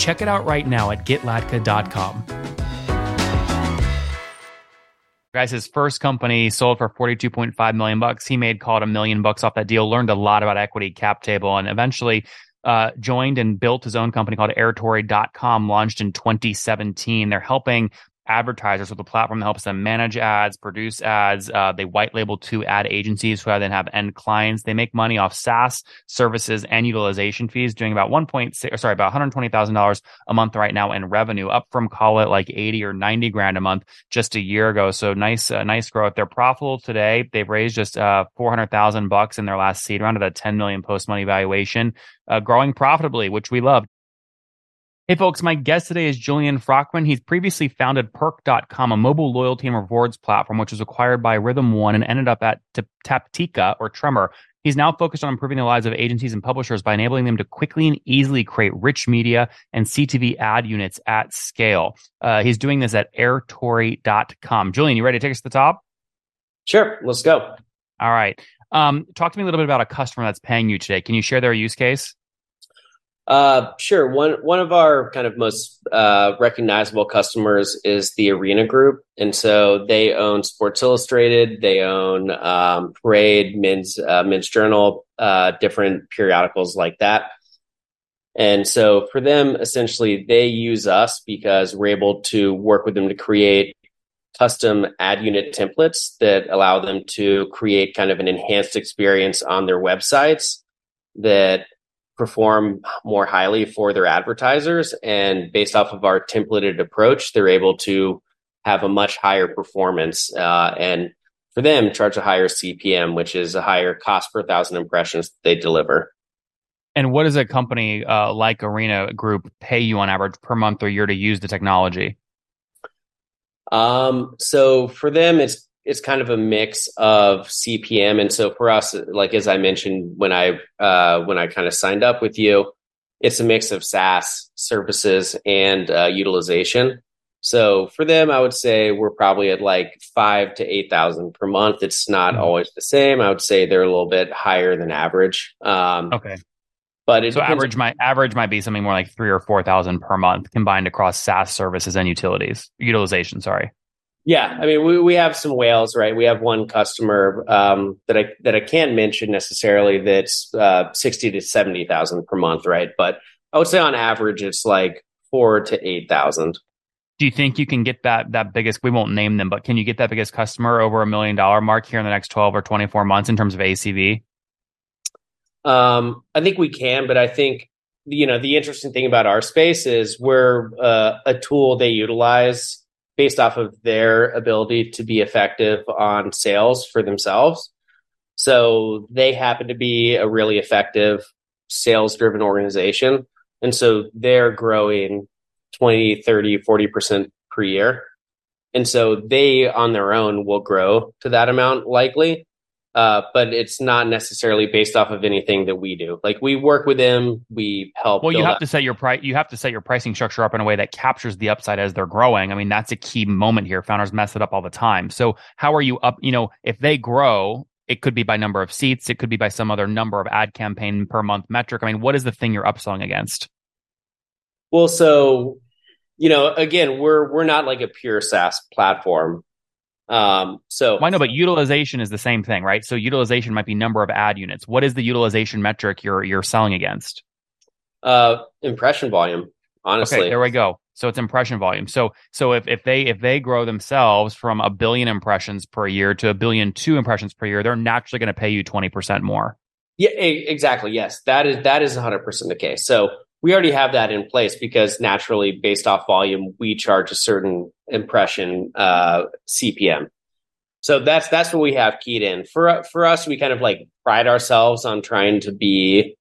Check it out right now at getlatka.com. Guys, his first company sold for 42.5 million bucks. He made called a million bucks off that deal, learned a lot about equity cap table, and eventually uh, joined and built his own company called airtory.com, launched in 2017. They're helping advertisers So the platform helps them manage ads, produce ads. Uh, they white label to ad agencies who then have end clients. They make money off SaaS services and utilization fees, doing about 1.6, sorry, about $120,000 a month right now in revenue, up from call it like 80 or 90 grand a month just a year ago. So nice, uh, nice growth. They're profitable today. They've raised just uh, 400,000 bucks in their last seed round at a 10 million post money valuation, uh, growing profitably, which we love. Hey, folks, my guest today is Julian Frachman. He's previously founded Perk.com, a mobile loyalty and rewards platform, which was acquired by RhythmOne and ended up at Taptica or Tremor. He's now focused on improving the lives of agencies and publishers by enabling them to quickly and easily create rich media and CTV ad units at scale. Uh, he's doing this at airtory.com. Julian, you ready to take us to the top? Sure, let's go. All right. Um, talk to me a little bit about a customer that's paying you today. Can you share their use case? Uh, sure. One one of our kind of most uh, recognizable customers is the Arena Group, and so they own Sports Illustrated, they own um, Parade, Men's uh, Men's Journal, uh, different periodicals like that. And so for them, essentially, they use us because we're able to work with them to create custom ad unit templates that allow them to create kind of an enhanced experience on their websites that perform more highly for their advertisers. And based off of our templated approach, they're able to have a much higher performance uh, and for them charge a higher CPM, which is a higher cost per thousand impressions they deliver. And what does a company uh, like Arena Group pay you on average per month or year to use the technology? Um, so for them, it's it's kind of a mix of CPM. And so for us, like as I mentioned when I uh, when I kind of signed up with you, it's a mix of SaaS services and uh, utilization. So for them, I would say we're probably at like five to eight thousand per month. It's not mm-hmm. always the same. I would say they're a little bit higher than average. Um, okay. But so average might average might be something more like three or four thousand per month combined across SaaS services and utilities utilization. Sorry. Yeah, I mean, we, we have some whales, right? We have one customer um, that I that I can't mention necessarily that's uh, sixty to seventy thousand per month, right? But I would say on average, it's like four to eight thousand. Do you think you can get that that biggest? We won't name them, but can you get that biggest customer over a million dollar mark here in the next twelve or twenty four months in terms of ACV? Um, I think we can, but I think you know the interesting thing about our space is we're uh, a tool they utilize based off of their ability to be effective on sales for themselves. So they happen to be a really effective sales driven organization. And so they're growing 20, 30, 40% per year. And so they on their own will grow to that amount likely uh, but it's not necessarily based off of anything that we do. Like we work with them, we help. Well, you have to set your price. You have to set your pricing structure up in a way that captures the upside as they're growing. I mean, that's a key moment here. Founders mess it up all the time. So how are you up? You know, if they grow, it could be by number of seats. It could be by some other number of ad campaign per month metric. I mean, what is the thing you're upselling against? Well, so you know, again, we're we're not like a pure SaaS platform. Um, so well, I know, but utilization is the same thing, right? So utilization might be number of ad units. What is the utilization metric you're you're selling against? Uh, impression volume. Honestly, okay, there we go. So it's impression volume. So so if if they if they grow themselves from a billion impressions per year to a billion two impressions per year, they're naturally going to pay you twenty percent more. Yeah, exactly. Yes, that is that is one hundred percent the case. So we already have that in place because naturally, based off volume, we charge a certain impression uh, CPM. So that's that's what we have keyed in for for us. We kind of like pride ourselves on trying to be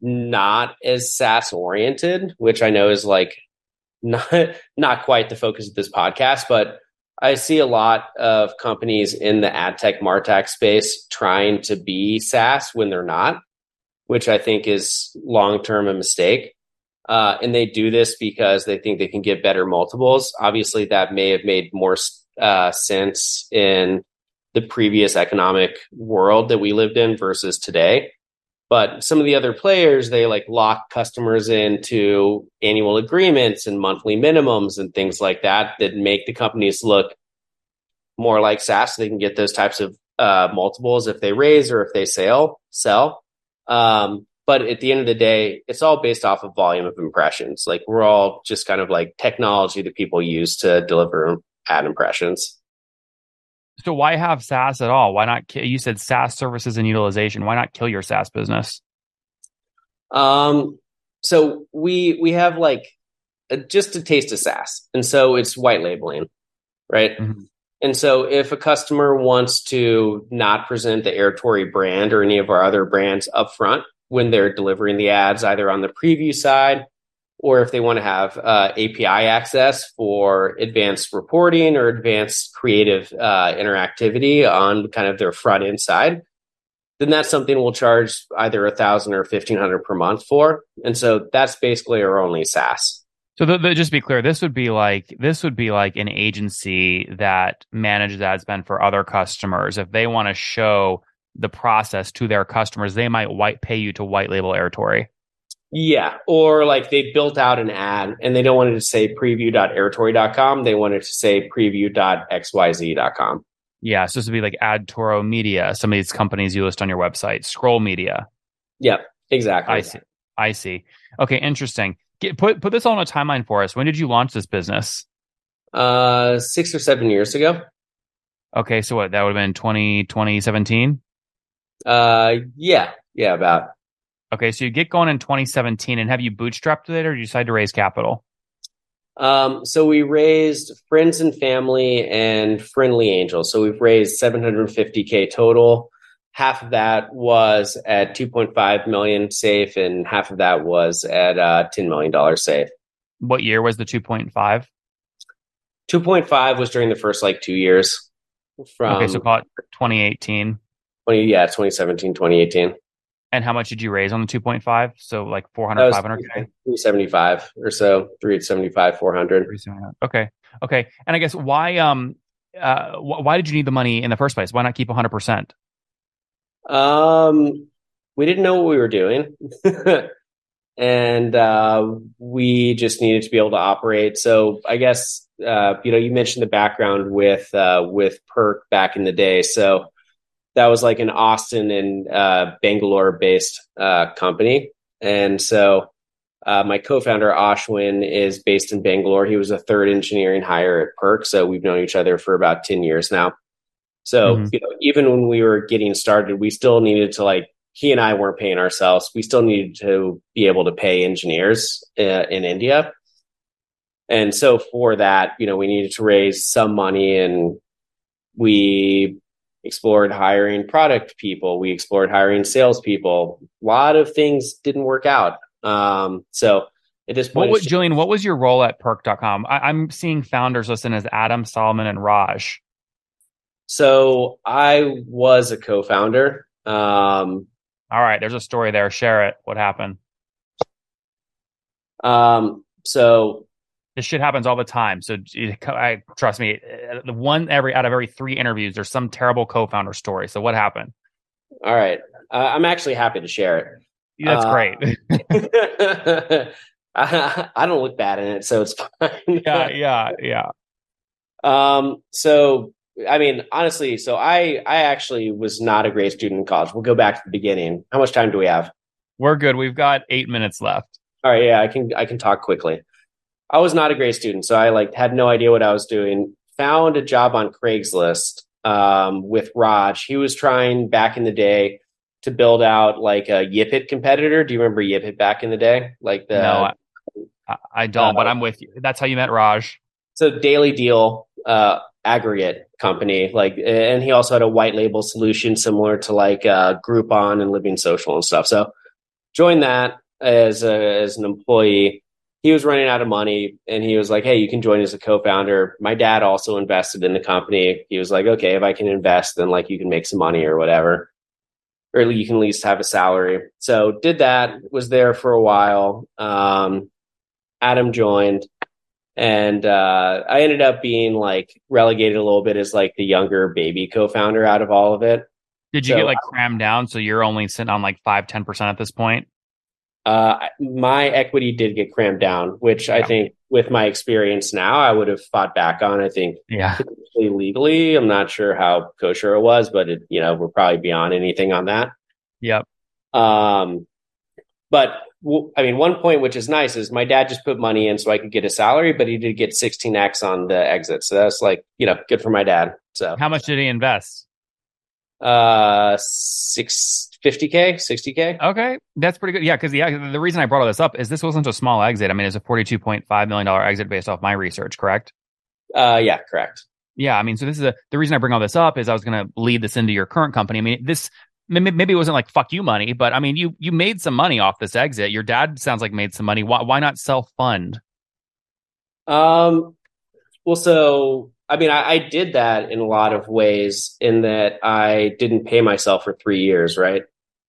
not as SaaS oriented, which I know is like not not quite the focus of this podcast, but I see a lot of companies in the ad tech martech space trying to be SaaS when they're not, which I think is long term a mistake. Uh, and they do this because they think they can get better multiples. Obviously, that may have made more uh, sense in the previous economic world that we lived in versus today. But some of the other players, they like lock customers into annual agreements and monthly minimums and things like that that make the companies look more like SaaS. So they can get those types of uh, multiples if they raise or if they sell. Sell. Um, but at the end of the day, it's all based off of volume of impressions. Like we're all just kind of like technology that people use to deliver ad impressions. So why have SaaS at all? Why not? You said SaaS services and utilization. Why not kill your SaaS business? Um. So we we have like a, just a taste of SaaS, and so it's white labeling, right? Mm-hmm. And so if a customer wants to not present the Airtory brand or any of our other brands up front when they're delivering the ads, either on the preview side or if they want to have uh, API access for advanced reporting or advanced creative uh, interactivity on kind of their front end side, then that's something we'll charge either a thousand or fifteen hundred per month for. And so that's basically our only SaaS. So the, the, just be clear, this would be like this would be like an agency that manages ad spend for other customers. If they want to show the process to their customers, they might white pay you to white label Airtory. Yeah. Or like they built out an ad and they don't want it to say preview.airtory.com. They wanted to say preview.xyz.com. Yeah. So this would be like AdToro Media, some of these companies you list on your website, Scroll Media. Yep. Exactly. I see. I see. Okay. Interesting. Get, put, put this all on a timeline for us. When did you launch this business? Uh, six or seven years ago. Okay. So what? That would have been 20, 2017? Uh, yeah. Yeah. About. Okay, so you get going in 2017, and have you bootstrapped it, or do you decide to raise capital? Um, so we raised friends and family and friendly angels. So we've raised 750k total. Half of that was at 2.5 million safe, and half of that was at uh, 10 million dollars safe. What year was the 2.5? 2.5 was during the first like two years. From okay, so call it 2018. 20, yeah, 2017, 2018. And how much did you raise on the 2.5? So like 400, 500 375 or so, 375, 400. Okay. Okay. And I guess why, um, uh, wh- why did you need the money in the first place? Why not keep 100%? Um, we didn't know what we were doing. and uh, we just needed to be able to operate. So I guess, uh, you know, you mentioned the background with, uh, with Perk back in the day. So, that was like an Austin and uh, Bangalore based uh, company. And so uh, my co-founder Ashwin is based in Bangalore. He was a third engineering hire at Perk, so we've known each other for about ten years now. So mm-hmm. you know, even when we were getting started, we still needed to like he and I weren't paying ourselves. We still needed to be able to pay engineers uh, in India. And so for that, you know, we needed to raise some money and we explored hiring product people. We explored hiring salespeople. A lot of things didn't work out. Um, so at this point, what was, Julian, what was your role at perk.com? I, I'm seeing founders listed as Adam, Solomon, and Raj. So I was a co-founder. Um, All right, there's a story there. Share it. What happened? Um, so this shit happens all the time. So I trust me, the one every out of every three interviews, there's some terrible co-founder story. So what happened? All right, uh, I'm actually happy to share it. That's uh, great. I, I, don't look bad in it, so it's fine. yeah, yeah, yeah. Um. So I mean, honestly, so I I actually was not a great student in college. We'll go back to the beginning. How much time do we have? We're good. We've got eight minutes left. All right. Yeah, I can I can talk quickly. I was not a great student, so I like had no idea what I was doing. Found a job on Craigslist um, with Raj. He was trying back in the day to build out like a Yipit competitor. Do you remember Yipit back in the day? Like the no, I, I don't, uh, but I'm with you. That's how you met Raj. So Daily Deal uh, aggregate company, like, and he also had a white label solution similar to like uh, Groupon and Living Social and stuff. So joined that as a, as an employee he was running out of money and he was like, Hey, you can join as a co-founder. My dad also invested in the company. He was like, okay, if I can invest, then like you can make some money or whatever. Or you can at least have a salary. So did that, was there for a while. Um, Adam joined and uh, I ended up being like relegated a little bit as like the younger baby co-founder out of all of it. Did you so, get like crammed down? So you're only sitting on like five, 10% at this point? Uh, my equity did get crammed down, which yeah. I think with my experience now, I would have fought back on. I think yeah, legally, I'm not sure how kosher it was, but it, you know, we're probably beyond anything on that. Yep. Um, but I mean, one point which is nice is my dad just put money in so I could get a salary, but he did get 16x on the exit. So that's like, you know, good for my dad. So how much did he invest? Uh, six fifty k, sixty k. Okay, that's pretty good. Yeah, because the the reason I brought all this up is this wasn't a small exit. I mean, it's a forty two point five million dollar exit based off my research. Correct? Uh, yeah, correct. Yeah, I mean, so this is a the reason I bring all this up is I was going to lead this into your current company. I mean, this maybe it wasn't like fuck you money, but I mean, you you made some money off this exit. Your dad sounds like made some money. Why why not self fund? Um, well, so I mean, I, I, did that in a lot of ways in that I didn't pay myself for three years, right?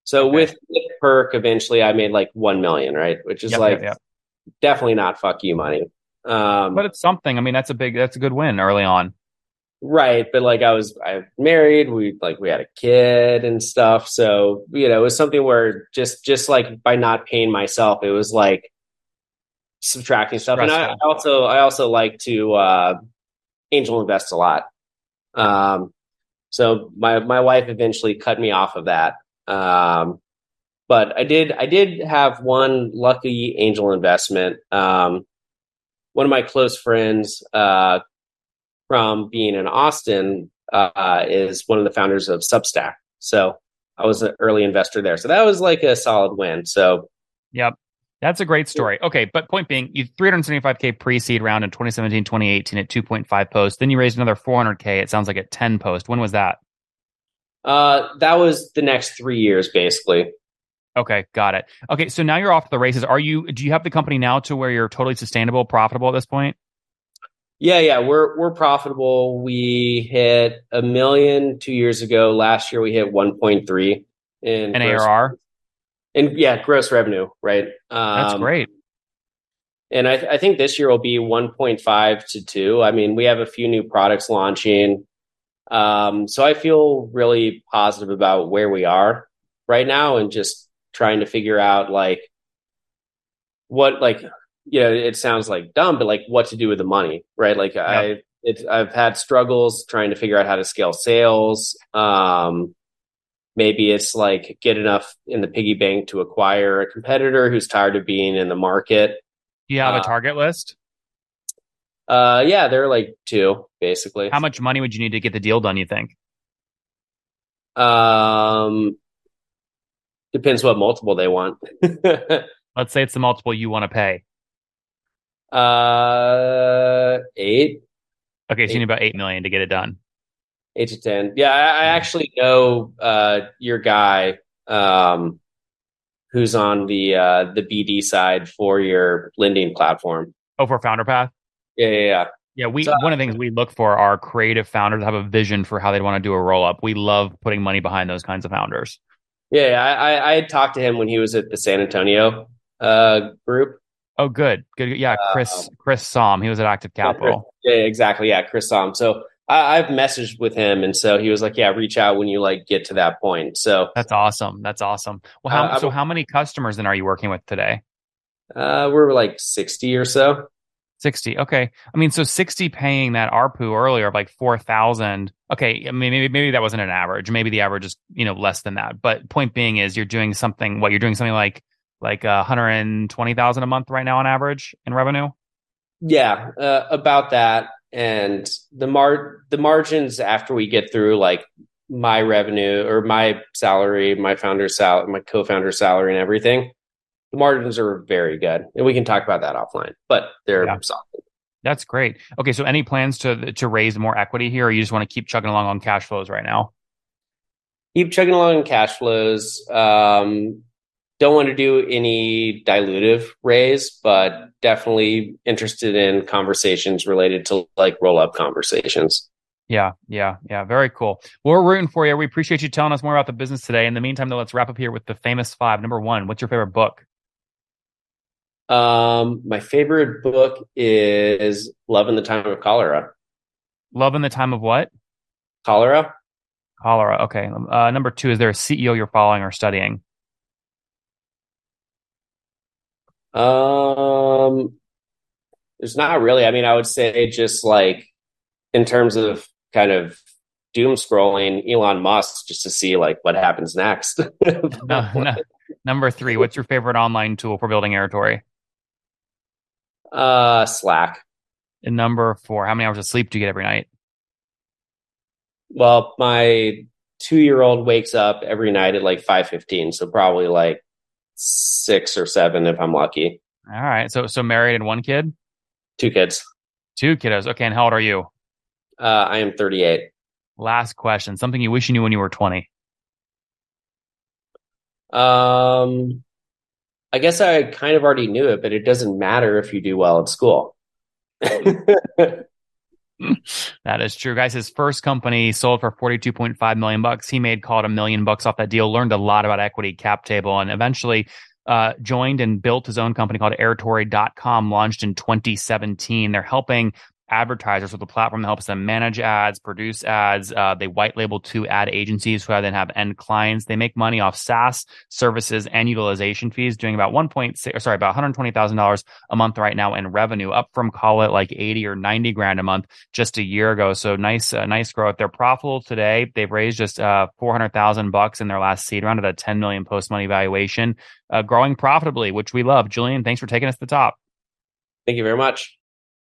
So okay. with, with perk, eventually I made like one million, right? Which is yep, like yep, yep. definitely not fuck you money. Um, but it's something. I mean, that's a big, that's a good win early on. Right. But like I was, I married, we like, we had a kid and stuff. So, you know, it was something where just, just like by not paying myself, it was like subtracting stuff. Stressful. And I, I also, I also like to, uh, angel invest a lot. Um, so my, my wife eventually cut me off of that. Um, but I did I did have one lucky angel investment. Um, one of my close friends uh, from being in Austin uh, is one of the founders of Substack. So I was an early investor there. So that was like a solid win. So yep. That's a great story. Okay, but point being, you 375k pre-seed round in 2017, 2018 at 2.5 post. Then you raised another 400k. It sounds like at 10 post. When was that? Uh, that was the next three years, basically. Okay, got it. Okay, so now you're off to the races. Are you? Do you have the company now to where you're totally sustainable, profitable at this point? Yeah, yeah, we're we're profitable. We hit a million two years ago. Last year we hit 1.3 in an ARR. And yeah, gross revenue, right? Um, That's great. And I, I think this year will be 1.5 to 2. I mean, we have a few new products launching. Um, so I feel really positive about where we are right now and just trying to figure out like what like you know it sounds like dumb but like what to do with the money right like yep. i it's i've had struggles trying to figure out how to scale sales um maybe it's like get enough in the piggy bank to acquire a competitor who's tired of being in the market do you have uh, a target list uh, yeah, there are like two basically. How much money would you need to get the deal done? You think? Um, depends what multiple they want. Let's say it's the multiple you want to pay. Uh, eight. Okay, so eight. you need about eight million to get it done. Eight to ten. Yeah, I, I actually know uh your guy, um, who's on the uh the BD side for your lending platform. Oh, for Founderpath. Yeah, yeah, yeah. Yeah, we so, one of the things we look for are creative founders that have a vision for how they want to do a roll up. We love putting money behind those kinds of founders. Yeah, I, I had talked to him when he was at the San Antonio uh, group. Oh, good, good. Yeah, Chris uh, Chris Som. He was at Active Capital. Yeah, exactly. Yeah, Chris Som. So I, I've messaged with him, and so he was like, "Yeah, reach out when you like get to that point." So that's awesome. That's awesome. Well, how uh, so? How many customers then are you working with today? Uh, we're like sixty or so. 60. Okay. I mean, so 60 paying that ARPU earlier of like 4,000. Okay. I mean, maybe, maybe that wasn't an average. Maybe the average is, you know, less than that. But point being is you're doing something, what you're doing something like, like uh, 120,000 a month right now on average in revenue. Yeah. Uh, about that. And the mar, the margins after we get through like my revenue or my salary, my founder's salary, my co-founder's salary and everything, the margins are very good, and we can talk about that offline. But they're yeah. solid. That's great. Okay, so any plans to to raise more equity here, or you just want to keep chugging along on cash flows right now? Keep chugging along on cash flows. Um, don't want to do any dilutive raise, but definitely interested in conversations related to like roll up conversations. Yeah, yeah, yeah. Very cool. Well, we're rooting for you. We appreciate you telling us more about the business today. In the meantime, though, let's wrap up here with the famous five. Number one, what's your favorite book? Um, my favorite book is Love in the Time of Cholera. Love in the Time of what? Cholera. Cholera. Okay. Uh, number two, is there a CEO you're following or studying? Um, there's not really. I mean, I would say just like in terms of kind of doom scrolling Elon Musk just to see like what happens next. no, no. Number three, what's your favorite online tool for building Airtory? Uh, Slack. And number four, how many hours of sleep do you get every night? Well, my two year old wakes up every night at like five fifteen, so probably like six or seven if I'm lucky. All right. So so married and one kid? Two kids. Two kiddos. Okay, and how old are you? Uh, I am 38. Last question. Something you wish you knew when you were 20. Um, I guess I kind of already knew it, but it doesn't matter if you do well at school. that is true, guys. His first company sold for 42.5 million bucks. He made called a million bucks off that deal, learned a lot about equity cap table, and eventually uh, joined and built his own company called airtory.com, launched in 2017. They're helping advertisers with a platform that helps them manage ads, produce ads. Uh, they white label to ad agencies who then have end clients. They make money off SaaS services and utilization fees, doing about 1.6, sorry, about $120,000 a month right now in revenue, up from call it like 80 or 90 grand a month just a year ago. So nice, uh, nice growth. They're profitable today. They've raised just uh, 400,000 bucks in their last seed round at a 10 million post money valuation, uh, growing profitably, which we love. Julian, thanks for taking us to the top. Thank you very much.